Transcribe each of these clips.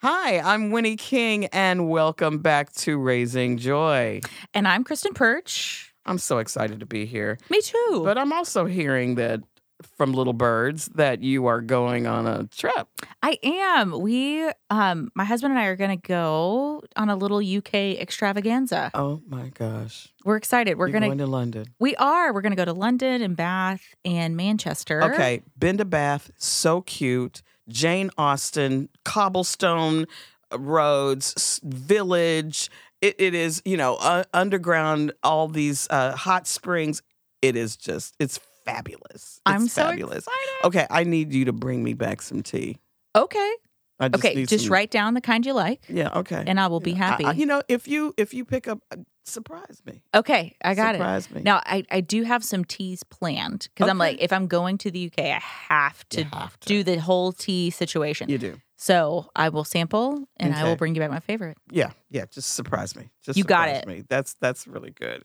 Hi, I'm Winnie King, and welcome back to Raising Joy. And I'm Kristen Perch. I'm so excited to be here. Me too. But I'm also hearing that from Little Birds that you are going on a trip. I am. We, um, my husband and I are going to go on a little UK extravaganza. Oh my gosh. We're excited. We're You're going going to London. We are. We're going to go to London and Bath and Manchester. Okay, been to Bath, so cute. Jane Austen, cobblestone uh, roads, village. It, it is, you know, uh, underground, all these uh, hot springs. It is just, it's fabulous. It's I'm so fabulous. excited. Okay, I need you to bring me back some tea. Okay. I just Okay. Just some- write down the kind you like, Yeah. Okay. and I will be Yeah. I- happy. I- you know, if you if you pick up, uh, surprise me. okay. I got it. surprise me. Now, I, I do have some teas planned because I'm like, if I'm going to the UK, I have to have to. do the whole tea situation. You do. So I will sample and I will bring you back my favorite. Yeah, yeah. Just surprise me. Just You got surprise it. Me. That's that's really good.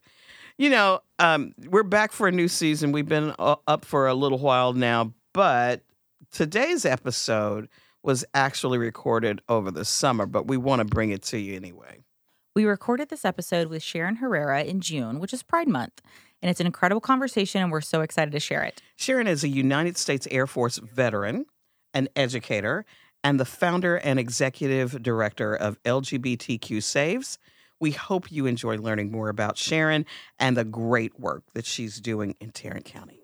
You know, um, we're back for a new season. We've been uh, up for a little while now, but today's episode was actually recorded over the summer, but we want to bring it to you anyway. We recorded this episode with Sharon Herrera in June, which is Pride Month. And it's an incredible conversation, and we're so excited to share it. Sharon is a United States Air Force veteran, an educator, and the founder and executive director of LGBTQ Saves. We hope you enjoy learning more about Sharon and the great work that she's doing in Tarrant County.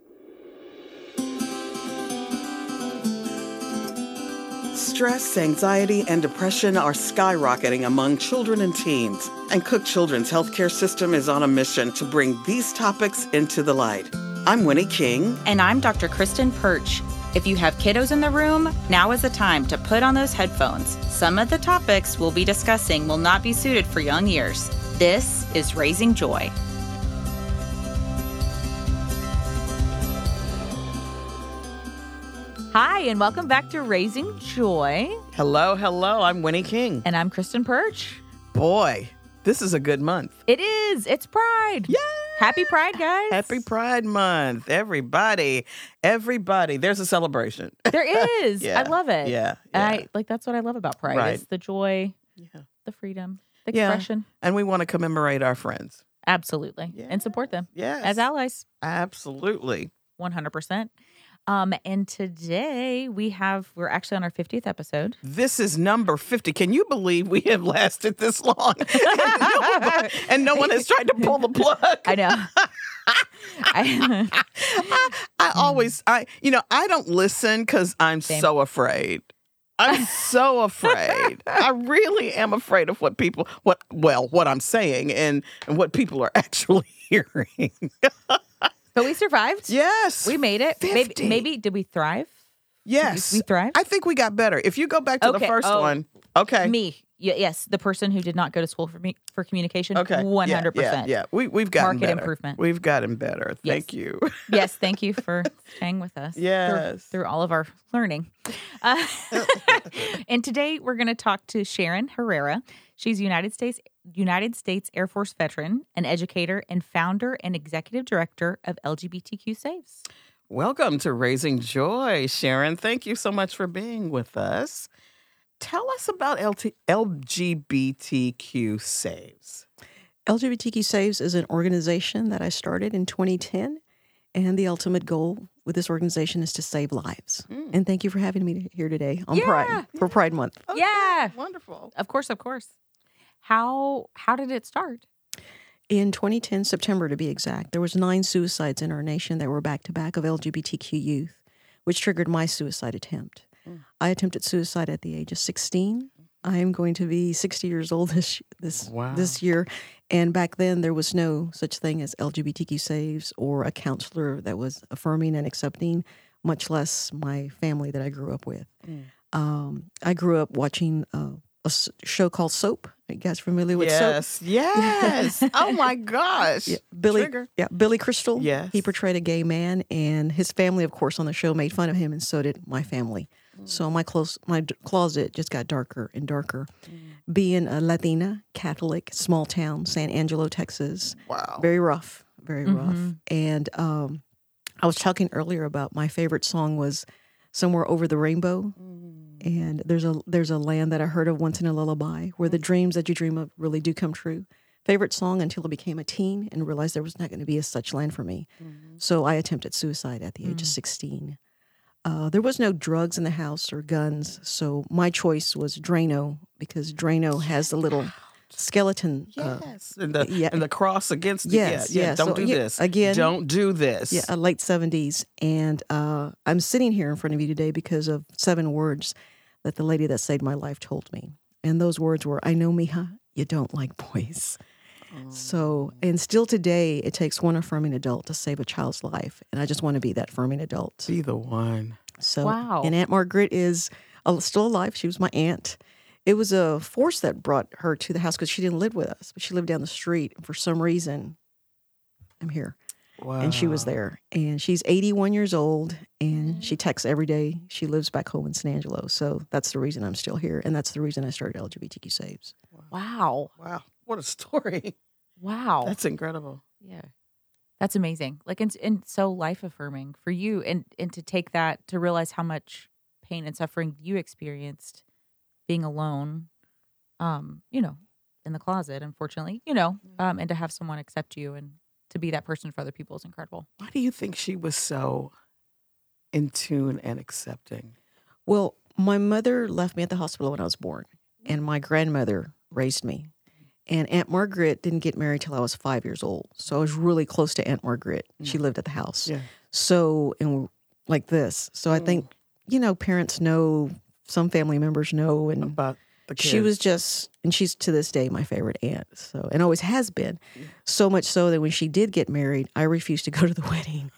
Stress, anxiety, and depression are skyrocketing among children and teens, and Cook Children's healthcare system is on a mission to bring these topics into the light. I'm Winnie King. And I'm Dr. Kristen Perch. If you have kiddos in the room, now is the time to put on those headphones. Some of the topics we'll be discussing will not be suited for young ears. This is Raising Joy. Hi, and welcome back to Raising Joy. Hello, hello. I'm Winnie King. And I'm Kristen Perch. Boy, this is a good month. It is. It's Pride. Yeah. Happy Pride, guys. Happy Pride Month, everybody. Everybody. There's a celebration. There is. Yeah. I love it. Yeah. Yeah. I like that's what I love about Pride. Right. Is the joy, yeah. the freedom, the Yeah. expression. And we want to commemorate our friends. Absolutely. And support them Yes. as allies. Absolutely. 100%. Um, and today we have, we're actually on our 50th episode. This is number 50. Can you believe we have lasted this long? and, nobody- and no one has tried to pull the plug. I know. I, I always, I, you know, I don't listen because I'm Same. so afraid. I'm so afraid. I really am afraid of what people, what, well, what I'm saying and, and what people are actually hearing. But we survived. yes. We made it. Maybe, 50. maybe, did we thrive? yes. We thrived? I think we got better. If you go back to the first oh. one, okay. Me. Y- yes. The person who did not go to school for me, for communication. Okay. 100%. Yeah, yeah. We, we've gotten Market better. improvement. We've gotten better. Yes. Thank you. yes, thank you for staying with us. through- Yes. Through, all of our learning. Uh, and today we're going to talk to Sharon Herrera. She's United States United States Air Force veteran, an educator, and founder and executive director of LGBTQ Saves. Welcome to Raising Joy, Sharon. Thank you so much for being with us. Tell us about LT- LGBTQ Saves. LGBTQ Saves is an organization that I started in 2010, and the ultimate goal with this organization is to save lives. Mm. And thank you for having me here today on Yeah. Pride for Pride Month. Yeah. Wonderful. Of course, of course. How how did it start? In 2010, September to be exact, there was nine suicides in our nation that were back to back of LGBTQ youth, which triggered my suicide attempt. Mm. I attempted suicide at the age of 16. I am going to be 60 years old this this Wow. this year, and back then there was no such thing as LGBTQ saves or a counselor that was affirming and accepting, much less my family that I grew up with. Mm. Um, I grew up watching uh, a s- show called Soap. You guys familiar with Soap? yes, yes. oh my gosh. Yeah, Billy. Trigger. Yeah, Billy Crystal. Yes. he portrayed a gay man, and his family, of course, on the show made fun of him, and so did my family. So my close, my d- closet just got darker and darker. Being a Latina, Catholic, small town, San Angelo, Texas, Wow. very rough, very rough. Mhm. And um, I was talking earlier about my favorite song was "Somewhere Over the Rainbow." And there's a there's a land that I heard of once in a lullaby where the dreams that you dream of really do come true. Favorite song until I became a teen and realized there was not going to be a such land for me. So I attempted suicide at the age of 16. Uh, there was no drugs in the house or guns, so my choice was Drano because Drano has the little skeleton. Uh, Yes, and the yeah. and the cross against. The, Yes, yeah, yeah. yes. Don't So, do yeah, this again- Don't do this. yeah, uh, late seventies, and uh, I'm sitting here in front of you today because of seven words that the lady that saved my life told me, and those words were, "I know, Mija, you don't like boys." So, and still today, it takes one affirming adult to save a child's life, and I just want to be that affirming adult. Be the one. So, Wow. And Aunt Margaret is uh, still alive. She was my aunt. It was a force that brought her to the house because she didn't live with us, but she lived down the street. And for some reason, I'm here. Wow. And she was there. And she's 81 years old and she mm. texts every day. She lives back home in San Angelo. So that's the reason I'm still here. And that's the reason I started LGBTQ Saves. Wow. Wow. What a story. Wow. That's incredible. Yeah. That's amazing. Like and, and so life affirming for you and and to take that to realize how much pain and suffering you experienced being alone um you know in the closet unfortunately you know um and to have someone accept you and to be that person for other people is incredible. Why do you think she was so in tune and accepting? Well, my mother left me at the hospital when I was born, and my grandmother raised me. And Aunt Margaret didn't get married till I was five years old. So I was really close to Aunt Margaret. She lived at the house. Yeah. So, and like this. So I think, you know, parents know, some family members know, and About the kids. she was just, and she's to this day my favorite aunt. So, and always has been. So much so that when she did get married, I refused to go to the wedding.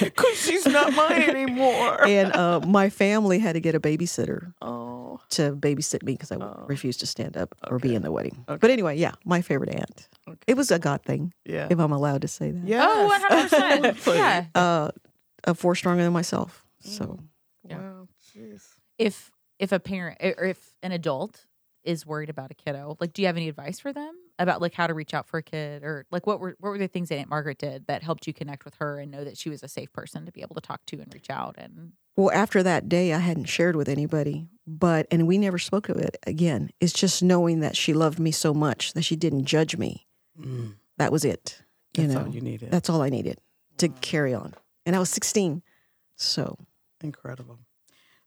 because she's not mine anymore. and uh, my family had to get a babysitter oh, to babysit me because I Oh. refused to stand up or be in the wedding. Okay. But anyway, yeah, my favorite aunt. Okay. It was a God thing, yeah. if I'm allowed to say that. Yes, Oh, 100%. yeah. Uh, a force stronger than myself. So Yeah. Wow. Jeez. If if a parent or if an adult is worried about a kiddo, like do you have any advice for them about like how to reach out for a kid or like what were what were the things that Aunt Margaret did that helped you connect with her and know that she was a safe person to be able to talk to and reach out and Well, after that day, I hadn't shared with anybody, but, and we never spoke of it again. It's just knowing that she loved me so much that she didn't judge me. Mm, That was it. You that's know, all you needed. that's all I needed to carry on. And I was 16. So, Incredible.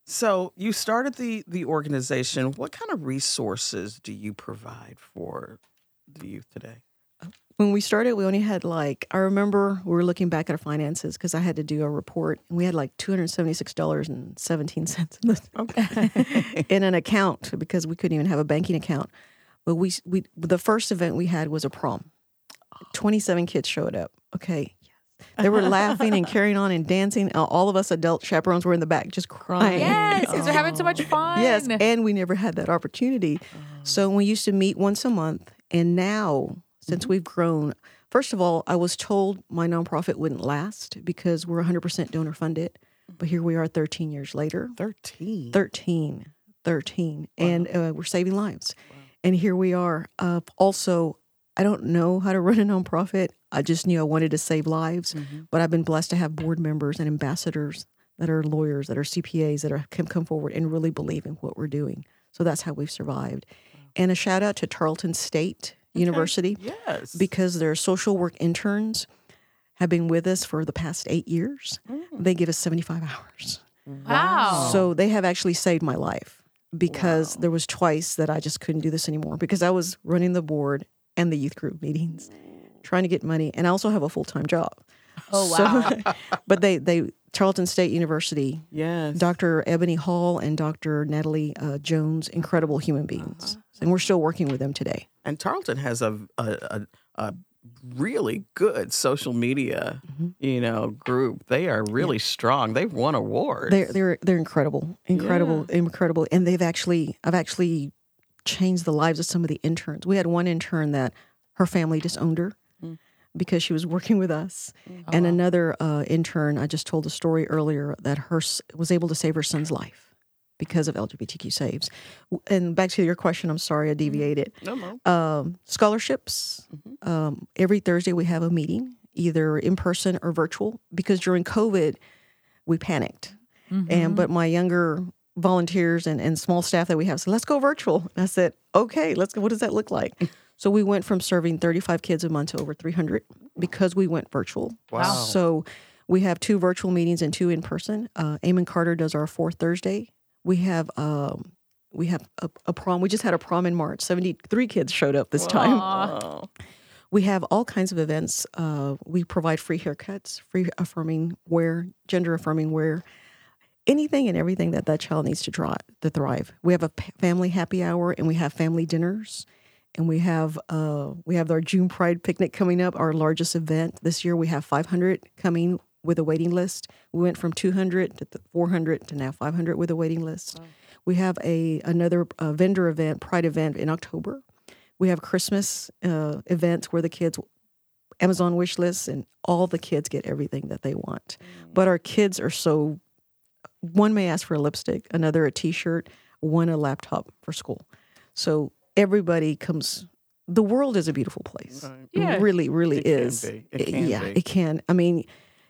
So you started the the organization. What kind of resources do you provide for the youth today? Uh, when we started, we only had like, I remember we were looking back at our finances because I had to do a report and we had like $276.17 in, Okay. in an account because we couldn't even have a banking account. But we, we, the first event we had was a prom. Ah. 27 kids showed up. Okay. They were laughing and carrying on and dancing. All of us adult chaperones were in the back just crying. yes because they're having so much fun Yes, and we never had that opportunity. So we used to meet once a month, and now since we've grown, first of all, I was told my nonprofit wouldn't last because we're 100% donor funded, but here we are 13 years later. Thirteen. 13, 13, and uh, we're saving lives. And here we are. Uh, also, I don't know how to run a nonprofit. I just knew I wanted to save lives, Mhm. but I've been blessed to have board members and ambassadors that are lawyers, that are CPAs, that are can come forward and really believe in what we're doing. So that's how we've survived. And a shout out to Tarleton State University Yes. because their social work interns have been with us for the past eight years. Mm. They give us 75 hours. Wow. So they have actually saved my life because Wow. there was twice that I just couldn't do this anymore because I was running the board and the youth group meetings, trying to get money, and I also have a full time job. oh So- wow but they they Tarleton State University, yes. Dr. Ebony Hall and Dr. Natalie uh, Jones, incredible human beings, and we're still working with them today. And Tarleton has a a, a, a really good social media, Mhm. you know, group. They are really strong. They've won awards. They're they're they're incredible, incredible, incredible, and they've actually I've actually changed the lives of some of the interns. We had one intern that her family disowned her Mm. because she was working with us, and wow. another uh, intern I just told the story earlier that her was able to save her son's life because of LGBTQ saves. And back to your question, I'm sorry I deviated. no, no. Um, scholarships. Mhm. Um, every Thursday we have a meeting, either in person or virtual, because during COVID we panicked Mhm. and but my younger volunteers and, and small staff that we have said, let's go virtual. And I said, okay, let's go. What does that look like? so we went from serving 35 kids a month to over 300 because we went virtual. Wow. So we have two virtual meetings and two in person. Uh, Amon Carter does our fourth Thursday. We have um, we have a, a prom. We just had a prom in March. 73 kids showed up this time. We have all kinds of events. Uh, we provide free haircuts, free affirming wear, gender affirming wear, anything and everything that that child needs to, try, to thrive. We have a family happy hour and we have family dinners. And we have uh, we have our June Pride picnic coming up, our largest event this year. We have 500 coming with a waiting list. We went from 200 to th- 400 to now 500 with a waiting list. We have a another uh, vendor event, Pride event in October. We have Christmas uh, events where the kids Amazon wish lists and all the kids get everything that they want. But our kids are so one may ask for a lipstick, another a t-shirt, one a laptop for school. So everybody comes the world is a beautiful place. Right. Yeah. It really, really It can is. be. It can yeah, be. it can. I mean,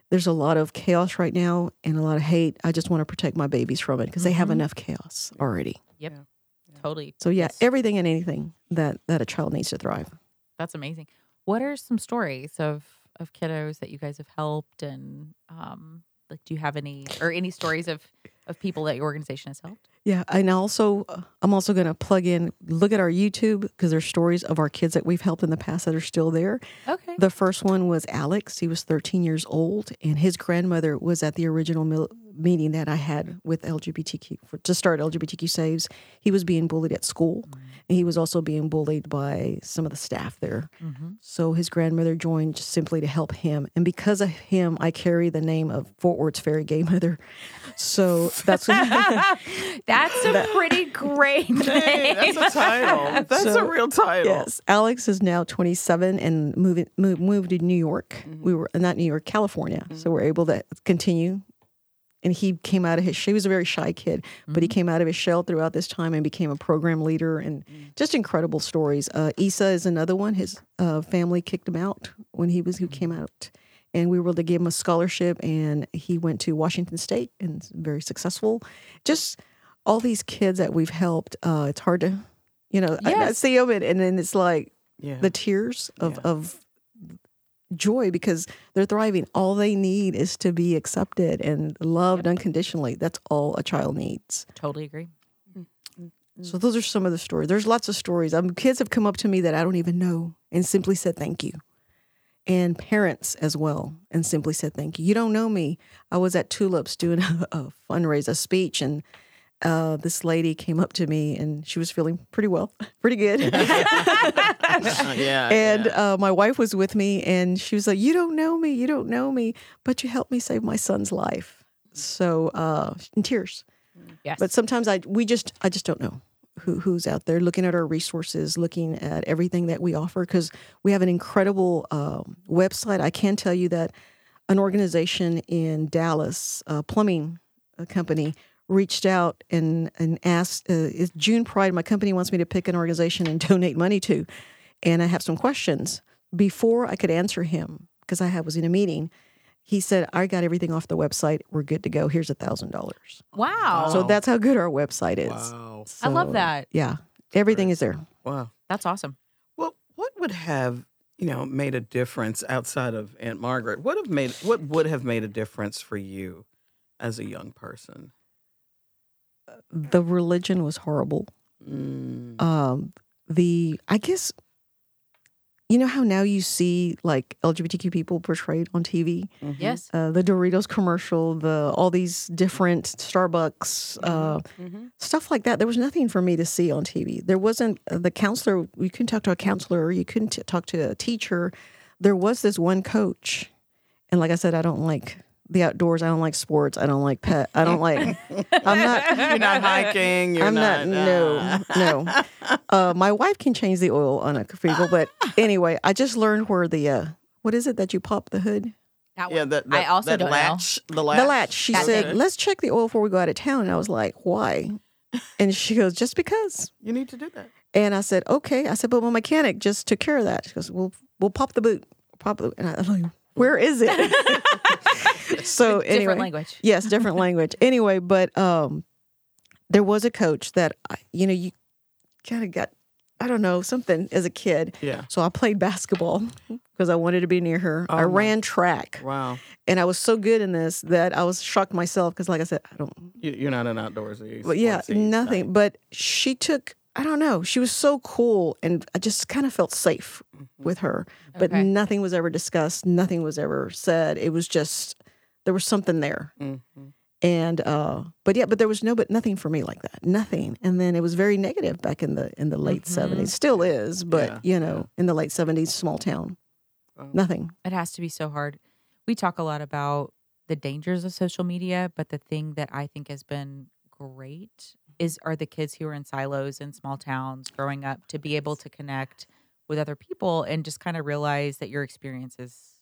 there's a lot of chaos right now and a lot of hate. I just want to protect my babies from it because they have Mhm. enough chaos already. Yep. Yeah. Totally. So yeah, Yes. everything and anything that that a child needs to thrive. That's amazing. What are some stories of of kiddos that you guys have helped and um like do you have any or any stories of of people that your organization has helped? Yeah, and also I'm also going to plug in look at our YouTube because there's stories of our kids that we've helped in the past that are still there. Okay. The first one was Alex. He was 13 years old, and his grandmother was at the original mil- meeting that I had with LGBTQ for, to start LGBTQ Saves. He was being bullied at school, mm. and he was also being bullied by some of the staff there. Mm-hmm. So his grandmother joined just simply to help him, and because of him, I carry the name of Fort Worth's Fairy Gay Mother. So that's That's a pretty great name. Hey, that's a title. That's a real title. Yes, Alex is now 27 and moving moved, moved to New York. Mm-hmm. We were not New York, California, so mm-hmm. we're able to continue. And he came out of his. He was a very shy kid, but he came out of his shell throughout this time and became a program leader. And just incredible stories. Uh, Isa is another one. His uh, family kicked him out when he was who came out, and we were able to give him a scholarship, and he went to Washington State and very successful. Just all these kids that we've helped. Uh, it's hard to, you know, I, I see them and, and then it's like Yeah. the tears of, Yeah. of joy because they're thriving. All they need is to be accepted and loved unconditionally. That's all a child needs. Totally agree. So those are some of the stories. There's lots of stories. Um, kids have come up to me that I don't even know and simply said thank you. And parents as well, and simply said thank you. You don't know me. I was at Tulips doing a, a fundraiser, a speech, and uh, this lady came up to me and she was feeling pretty well, pretty good. yeah. And yeah. uh, my wife was with me, and she was like, "You don't know me, you don't know me, but you helped me save my son's life." So uh, in tears. Yes. But sometimes I we just I just don't know who who's out there looking at our resources, looking at everything that we offer because we have an incredible um, website. I can tell you that an organization in Dallas, a plumbing company, reached out and and asked, uh, "Is June Pride? My company wants me to pick an organization and donate money to, and I have some questions." Before I could answer him, because I was in a meeting, he said, "I got everything off the website. We're good to go. Here's a thousand dollars." wow. So that's how good our website is. wow. I love that. Yeah, everything is there. Wow. That's awesome. Well, what would have you know made a difference outside of Aunt Margaret? What have made what would have made a difference for you as a young person? The religion was horrible. Mm. Um, the I guess you know how now you see like LGBTQ people portrayed on TV. Mhm. Yes. Uh, the Doritos commercial, the all these different Starbucks uh, Mhm. stuff like that. There was nothing for me to see on TV. There wasn't uh, the counselor. You couldn't talk to a counselor. You couldn't t- talk to a teacher. There was this one coach, and like I said, I don't like the outdoors. I don't like sports. I don't like pet. I don't like. I'm not. You're not hiking. You're I'm not. no, ah. no. Uh, my wife can change the oil on a vehicle, but anyway, I just learned where the uh, what is it that you pop the hood? That Yeah, one. that, I also that don't latch, The latch. The latch. She That said, thing. "Let's check the oil before we go out of town." And I was like, "Why?" And she goes, "Just because." You need to do that. And I said, "Okay." I said, "But my mechanic just took care of that." She goes, "We'll we'll pop the boot, pop the." And I, I'm like, "Where is it?" so Different anyway, language. yes, different language. Anyway, but um, there was a coach that I- you know you kind of got I don't know something as a kid. Yeah. So I played basketball because I wanted to be near her. Oh, I my- ran track, Wow. and I was so good in this that I was shocked myself because, like I said, I don't. You, you're not an outdoorsy. But yeah, sportsy nothing. type. But she took. I don't know. She was so cool, and I just kind of felt safe Mm-hmm. with her. But Okay. nothing was ever discussed. Nothing was ever said. It was just there was something there. Mhm. and uh but yeah but there was no but nothing for me like that nothing and then it was very negative back in the in the late Mhm. 70s still is but Yeah, you know in the late 70s small town Oh. nothing It has to be so hard. We talk a lot about the dangers of social media, but the thing that I think has been great is are the kids who are in silos in small towns growing up to be able to connect with other people and just kind of realize that your experience is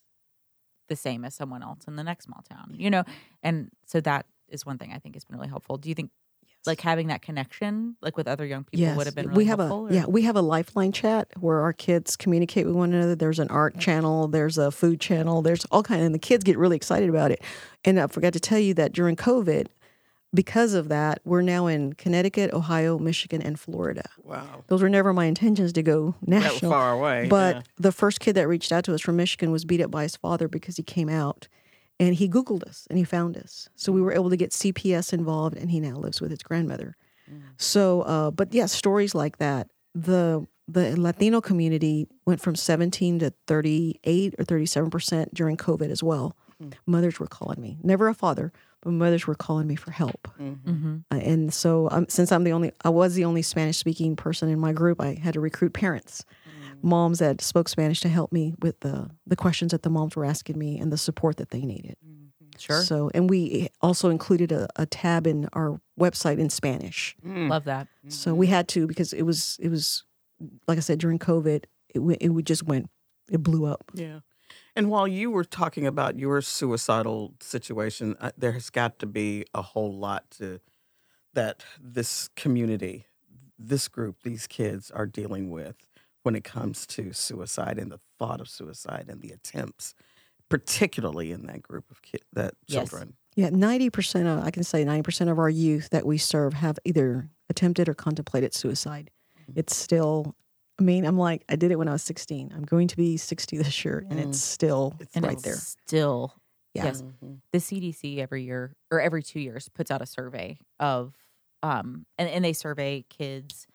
the same as someone else in the next small town. You know, and so that is one thing I think has been really helpful. Do you think like having that connection like with other young people would have been really we have helpful? a or- yeah we have a lifeline chat where our kids communicate with one another there's an art channel there's a food channel there's all kind of, and the kids get really excited about it and i forgot to tell you that during covid because of that we're now in connecticut ohio michigan and florida Wow. those were never my intentions to go That national far away. But yeah. the first kid that reached out to us from Michigan was beat up by his father because he came out and he Googled us and he found us. So we were able to get CPS involved and he now lives with his grandmother. So, uh, but yeah, stories like that. The the Latino community went from 17 to 38 or 37 percent during COVID as well. Mothers were calling me, never a father, but mothers were calling me for help. Mhm. Uh, and so, um, since I'm the only, I was the only Spanish speaking person in my group, I had to recruit parents, moms that spoke Spanish to help me with the the questions that the moms were asking me and the support that they needed. Sure. So, and we also included a, a tab in our website in Spanish. Mm. Love that. So we had to because it was it was like I said during COVID, it went, it would just went it blew up. Yeah. And while you were talking about your suicidal situation, uh, there has got to be a whole lot to that this community, this group, these kids are dealing with when it comes to suicide and the thought of suicide and the attempts, particularly in that group of kids, that Yes. children. Yeah, ninety percent of I can say ninety percent of our youth that we serve have either attempted or contemplated suicide. It's still. I mean, I'm like, I did it when I was 16. I'm going to be 60 this year, and it's still It's And right it's there. still Yeah. Yes. the CDC every year or every two years puts out a survey of um and, and they survey kids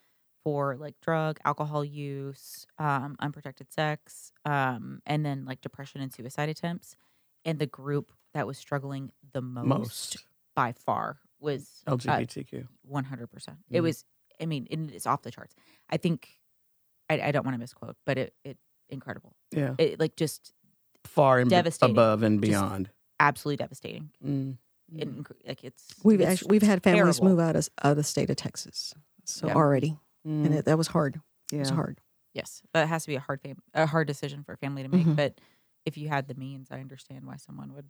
for like drug, alcohol use, um, unprotected sex, um, and then like depression and suicide attempts. And the group that was struggling the most, Most by far was uh, LGBTQ. one hundred percent. It was. I mean, it- it's off the charts. I think. I, I don't want to misquote, but it it incredible. yeah. It like just Far and devastating. above and Just- beyond. absolutely devastating. Mm. It like it's We've it's actually we've had families terrible. move out of out of the state of Texas, so Yeah. already, Mm. and it, that was hard. It was hard. Yes, that has to be a hard fam- a hard decision for a family to make. Mhm. But if you had the means, I understand why someone would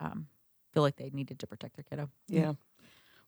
um, feel like they needed to protect their kiddo. Yeah.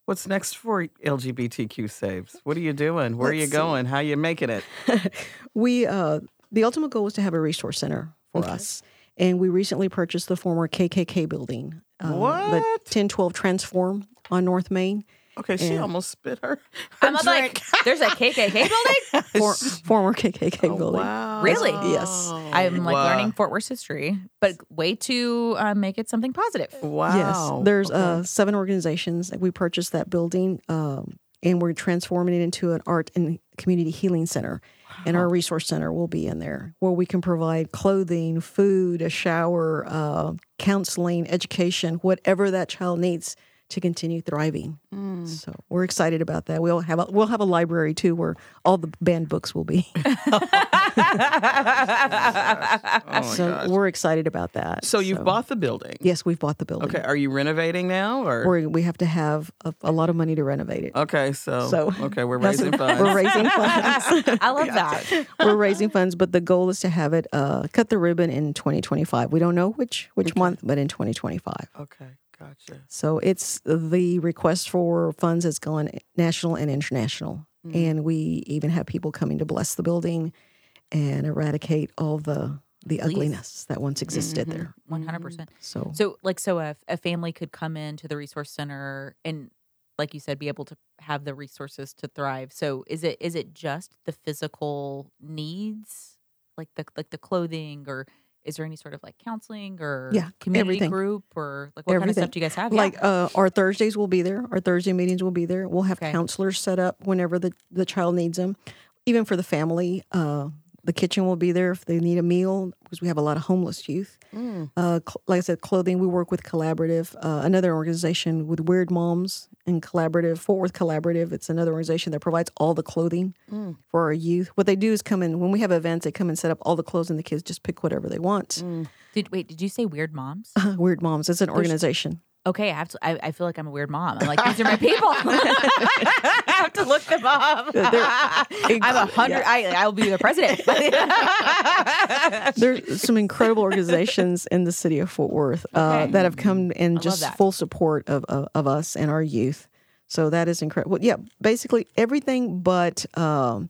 What's next for LGBTQ saves? What are you doing? Where are you Let's see. going? How are you making it? we uh, the ultimate goal was to have a resource center for Okay. us, and we recently purchased the former KKK building, uh, the What? 1012 Transform on North Main. Okay, she Yeah. almost spit her. her I'm like, there's a KKK building. For, former KKK Oh, building. wow. Really? Yes. I'm like Wow. learning Fort Worth history, but way to uh, make it something positive. Wow. Yes, there's Okay. uh, seven organizations. that We purchased that building, um, and we're transforming it into an art and community healing center. And our resource center will be in there, where we can provide clothing, food, a shower, uh, counseling, education, whatever that child needs to continue thriving. Mm. So we're excited about that. We'll have a, we'll have a library too, where all the banned books will be. Oh so gosh. we're excited about that. So you've bought the building. Yes, we've bought the building. Okay. Are you renovating now or? We're, we have to have a, a lot of money to renovate it. okay. So, So- okay, we're raising funds. We're raising funds. I love that. We're raising funds, but the goal is to have it uh, cut the ribbon in 2025. We don't know which which month, but in 2025. okay. Gotcha. So it's the request for funds has gone national and international, Mm. and we even have people coming to bless the building and eradicate all the the ugliness that once existed Mhm. there. One hundred percent. So So, like, so if a family could come into the resource center and like you said, be able to have the resources to thrive. So is it is it just the physical needs, like the like the clothing, or is there any sort of like counseling or Yeah, community everything. group or like what kind of stuff do you guys have? Like uh, our Thursdays will be there. Our Thursday meetings will be there. We'll have Okay. counselors set up whenever the, the child needs them. Even for the family, uh, the kitchen will be there if they need a meal because we have a lot of homeless youth. Mm. Uh, cl- like I said, clothing. We work with Collaborative, uh, another organization with Weird Moms and Collaborative, Fort Worth Collaborative. It's another organization that provides all the clothing Mm. for our youth. What they do is come in when we have events. They come and set up all the clothes, and the kids just pick whatever they want. Mm. did wait? Did you say weird moms? Weird Moms. It's an organization. Okay, I have to. I, I feel like I'm a weird mom. I'm like these are my people. I have to look them up. I'm a hundred. I I'll be the president. There's some incredible organizations in the city of Fort Worth uh, Okay. that have come in love just full support of, of of us and our youth. So that is incredible. Well, yeah, basically everything but um,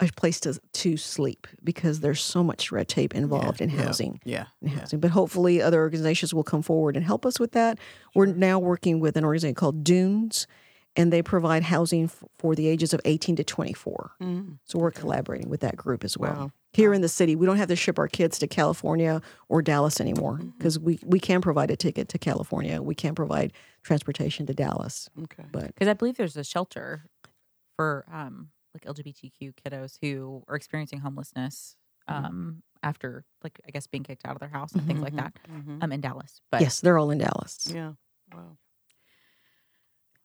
a place to to sleep because there's so much red tape involved in housing. Yeah. in yeah. housing. But hopefully, other organizations will come forward and help us with that. We're now working with an organization called Dunes, and they provide housing f- for the ages of 18 to 24. Mm. So we're collaborating with that group as well. Wow. Here in the city, we don't have to ship our kids to California or Dallas anymore Mm-hmm. because we, we can provide a ticket to California. We can provide transportation to Dallas. Okay. But Because I believe there's a shelter for um like LGBTQ kiddos who are experiencing homelessness Mm-hmm. um after like I guess being kicked out of their house and things like that Mhm. um in Dallas. But yes, they're all in Dallas. Yeah. Wow.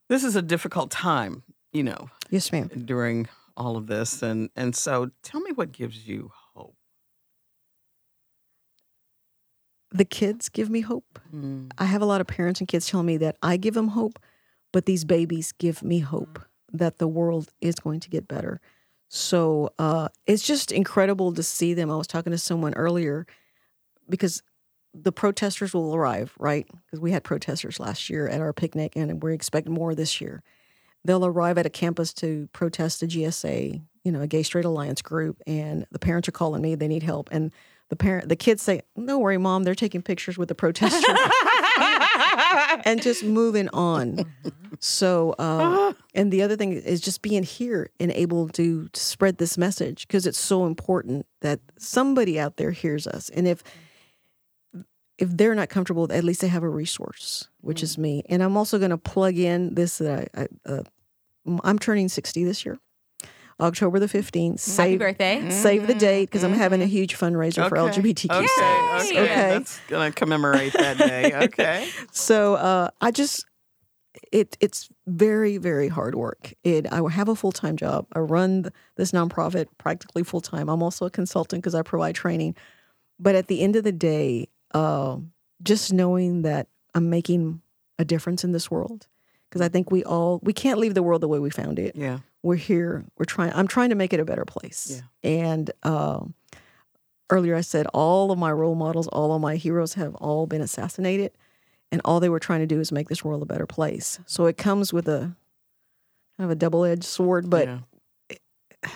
This is a difficult time, you know, Yes, ma'am. during all of this, and and so tell me what gives you hope. The kids give me hope. Mm. I have a lot of parents and kids telling me that I give them hope, but these babies give me hope that the world is going to get better. So uh, it's just incredible to see them. I was talking to someone earlier because the protesters will arrive, right? Because we had protesters last year at our picnic, and we're expecting more this year. They'll arrive at a campus to protest the GSA, you know, a Gay Straight Alliance group, and the parents are calling me. They need help, and the parent, the kids say, "No worry, mom. They're taking pictures with the protesters." and just moving on. So, uh, and the other thing is just being here and able to spread this message because it's so important that somebody out there hears us. And if if they're not comfortable, at least they have a resource, which is me. And I'm also going to plug in this. That I, I, uh, I'm turning 60 this year, October the 15th. happy Save birthday. save the date because I'm having a huge fundraiser for LGBTQ. Okay. Okay. Okay. That's gonna commemorate that day. Okay. So uh, I just it it's very very hard work. It I have a full time job. I run th- this nonprofit practically full time. I'm also a consultant because I provide training. But at the end of the day, uh, just knowing that I'm making a difference in this world because I think we all we can't leave the world the way we found it. Yeah. We're here. We're trying. I'm trying to make it a better place. Yeah. And um earlier I said all of my role models, all of my heroes have all been assassinated and all they were trying to do is make this world a better place. So it comes with a kind of a double-edged sword, but yeah.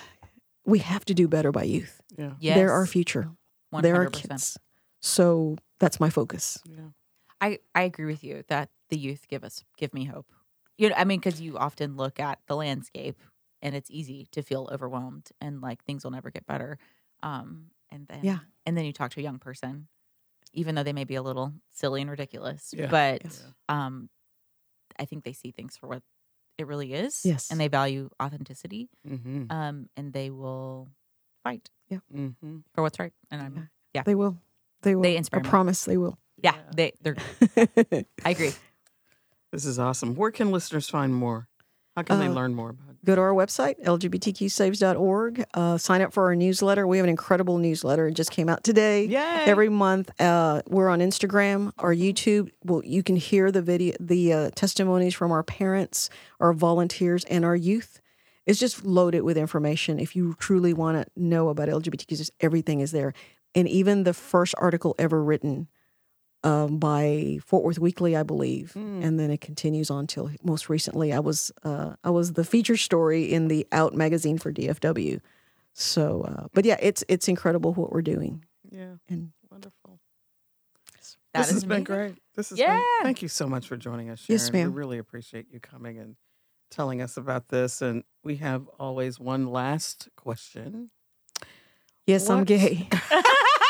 we have to do better by youth. Yeah. Yes. They're our future. 100%. They're our kids. So that's my focus. Yeah. I, I agree with you that the youth give us give me hope. You know, I mean, because you often look at the landscape and it's easy to feel overwhelmed and like things will never get better. Um, and then Yeah. and then you talk to a young person, even though they may be a little silly and ridiculous, Yeah. but Yes. um, I think they see things for what it really is. Yes. and they value authenticity. Mm-hmm. Um, and they will fight Mm-hmm. for what's right. And I'm Yeah. Yeah. They will. They will. They I inspire me. promise they will. yeah, they they're I agree. This is awesome. Where can listeners find more? How can they Uh, learn more about it? Go to our website, lgbtqsaves.org. Uh, sign up for our newsletter. We have an incredible newsletter. It just came out today. Yay. Every month, uh, we're on Instagram, our YouTube. Well, you can hear the video, the uh, testimonies from our parents, our volunteers, and our youth. It's just loaded with information. If you truly want to know about LGBTQ, everything is there, and even the first article ever written um, by Fort Worth Weekly, I believe, Mm. and then it continues on till most recently. I was uh, I was the feature story in the Out magazine for DFW. So, uh, but yeah, it's it's incredible what we're doing, Yeah. and Wonderful. That this is has been amazing. great. This is Yeah. Thank you so much for joining us, Sharon. Yes, ma'am. We really appreciate you coming and telling us about this, and we have always one last question. Yes, I'm gay.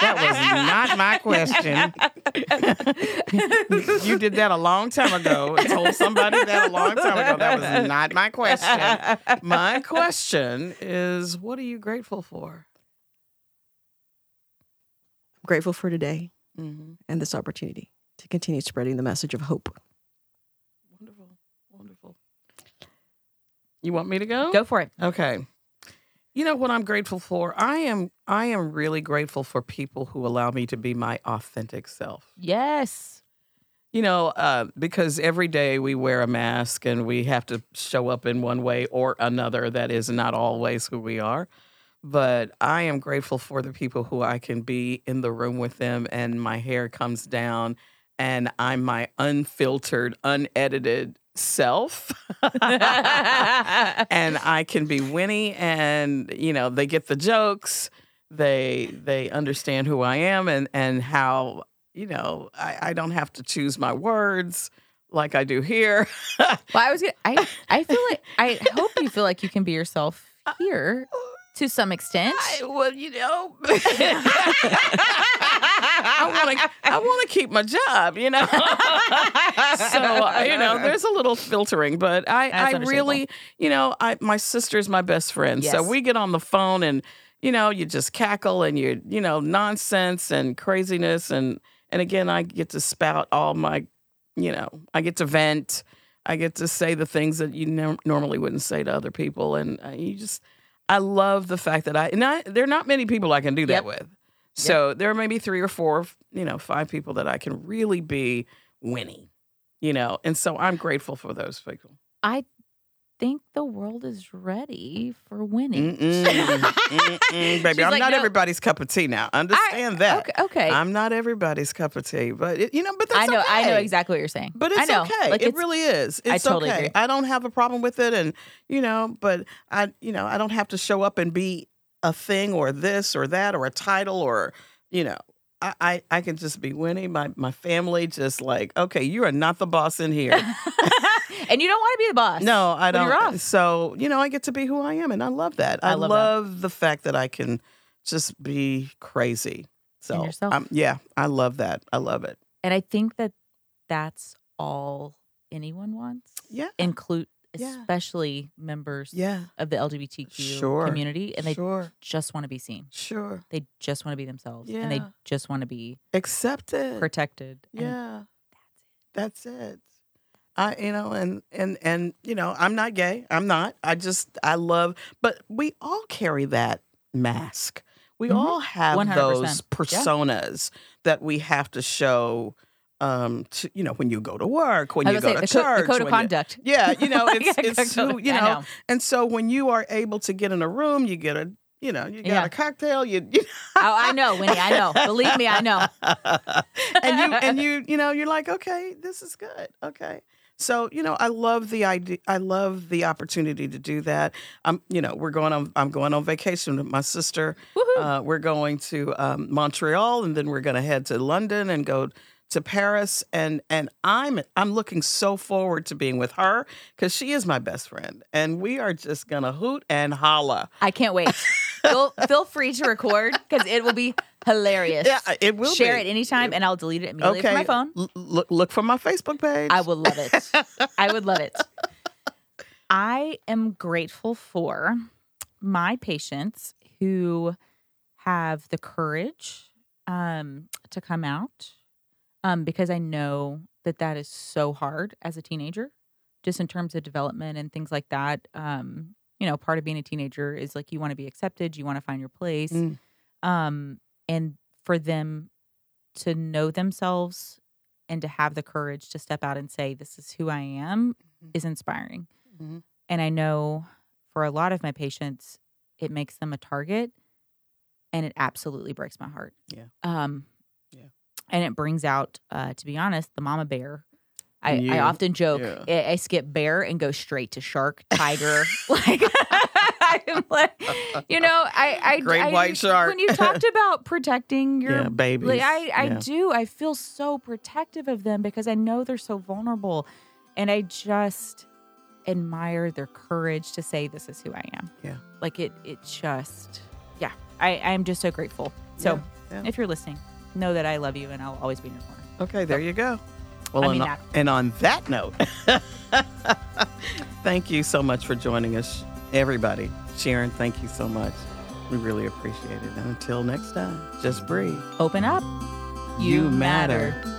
That was not my question. you did that a long time ago. and Told somebody that a long time ago. That was not my question. My question is, what are you grateful for? I'm grateful for today Mm-hmm. and this opportunity to continue spreading the message of hope. Wonderful, wonderful. You want me to go? Go for it. Okay. You know what I'm grateful for? I am I am really grateful for people who allow me to be my authentic self. Yes. You know, uh, because every day we wear a mask and we have to show up in one way or another. That is not always who we are. But I am grateful for the people who I can be in the room with them and my hair comes down and I'm my unfiltered, unedited self. and I can be Winnie and you know, they get the jokes. They they understand who I am and and how you know, I, I don't have to choose my words like I do here. Well, I was. Gonna, I. I feel like. I hope you feel like you can be yourself here uh, to some extent. I, well, you know, I want to. I want to keep my job. You know, so you know, there's a little filtering, but I, That's I really, you know, I my sister's my best friend, so we get on the phone and you know, you just cackle and you, you know, nonsense and craziness, and and again, I get to spout all my, you know, I get to vent. I get to say the things that you no- normally wouldn't say to other people, and uh, you just. I love the fact that I, and I, there are not many people I can do that Yep. with. So there are maybe three or four, you know, five people that I can really be Winnie, you know, and so I'm grateful for those people. I think the world is ready for Winnie. Mm-mm, mm-mm, baby, She's I'm like, not "No." everybody's cup of tea now. Understand that. Okay. okay. I'm not everybody's cup of tea, but it, you know, but that's I know. I know exactly what you're saying. But I it's okay. Like it it's, really is. I It's totally okay. agree. I don't have a problem with it, and you know, but I, you know, I don't have to show up and be a thing or this or that or a title or, you know, I, I, I can just be Winnie My my family just like, okay, you are not the boss in here. and you don't want to be the boss. no, I don't. So you know, I get to be who I am, and I love that. I I, love love, that. the fact that I can just be crazy. So yourself. um, yeah, I love that. I love it. And I think that that's all anyone wants, Yeah, include Yeah. especially members yeah, of the LGBTQ Sure. community, and they sure, just want to be seen. sure. They just want to be themselves, and they just want to be accepted, it. protected. Yeah. That's it. I you know and and and you know, I'm not gay. I'm not. I just I love but we all carry that mask. We Mhm. all have 100%. those personas that we have to show um to, you know when you go to work, when you go to the, co- church, the code of when you- yeah, you know, Like, it's it's who, you I know. And so when you are able to get in a room, you get a you know, you got Yeah. a cocktail, you, you Oh, I know, Winnie. I know. Believe me, I know. and you and you you know you're like okay this is good okay so you know i love the idea i love the opportunity to do that. I'm you know we're going on i'm going on vacation with my sister. Uh, we're going to um, montreal and then we're going to head to london and go to paris. And and i'm i'm looking so forward to being with her because she is my best friend. And we are just gonna hoot and holla. I can't wait. Feel, feel free to record because it will be hilarious. yeah it will Share be. it anytime, and I'll delete it immediately okay from my phone. L- look look for my facebook page I would love it. I would love it. I am grateful for my patients who have the courage um, to come out um, because I know that that is so hard as a teenager, just in terms of development and things like that. Um, you know, part of being a teenager is like you want to be accepted, you want to find your place, Mm. um, and for them to know themselves and to have the courage to step out and say, "This is who I am," Mhm. is inspiring. Mhm. And I know for a lot of my patients, it makes them a target, and it absolutely breaks my heart. Yeah. Um, Yeah. And it brings out, uh, to be honest, the mama bear. I, I often joke Yeah. I, I skip bear and go straight to shark, tiger. like, I'm like, you know, I, I Great I- white shark. When you talked about protecting your yeah, babies. like I, I do. I feel so protective of them because I know they're so vulnerable. And I just admire their courage to say, "This is who I am." Yeah. Like it. It just. Yeah. I. I am just so grateful. So if you're listening, know that I love you and I'll always be in your corner. Okay, there you go. Well, I mean and, and on that note, thank you so much for joining us, everybody. Sharon, thank you so much. We really appreciate it. And until next time, just breathe. Open up. You matter.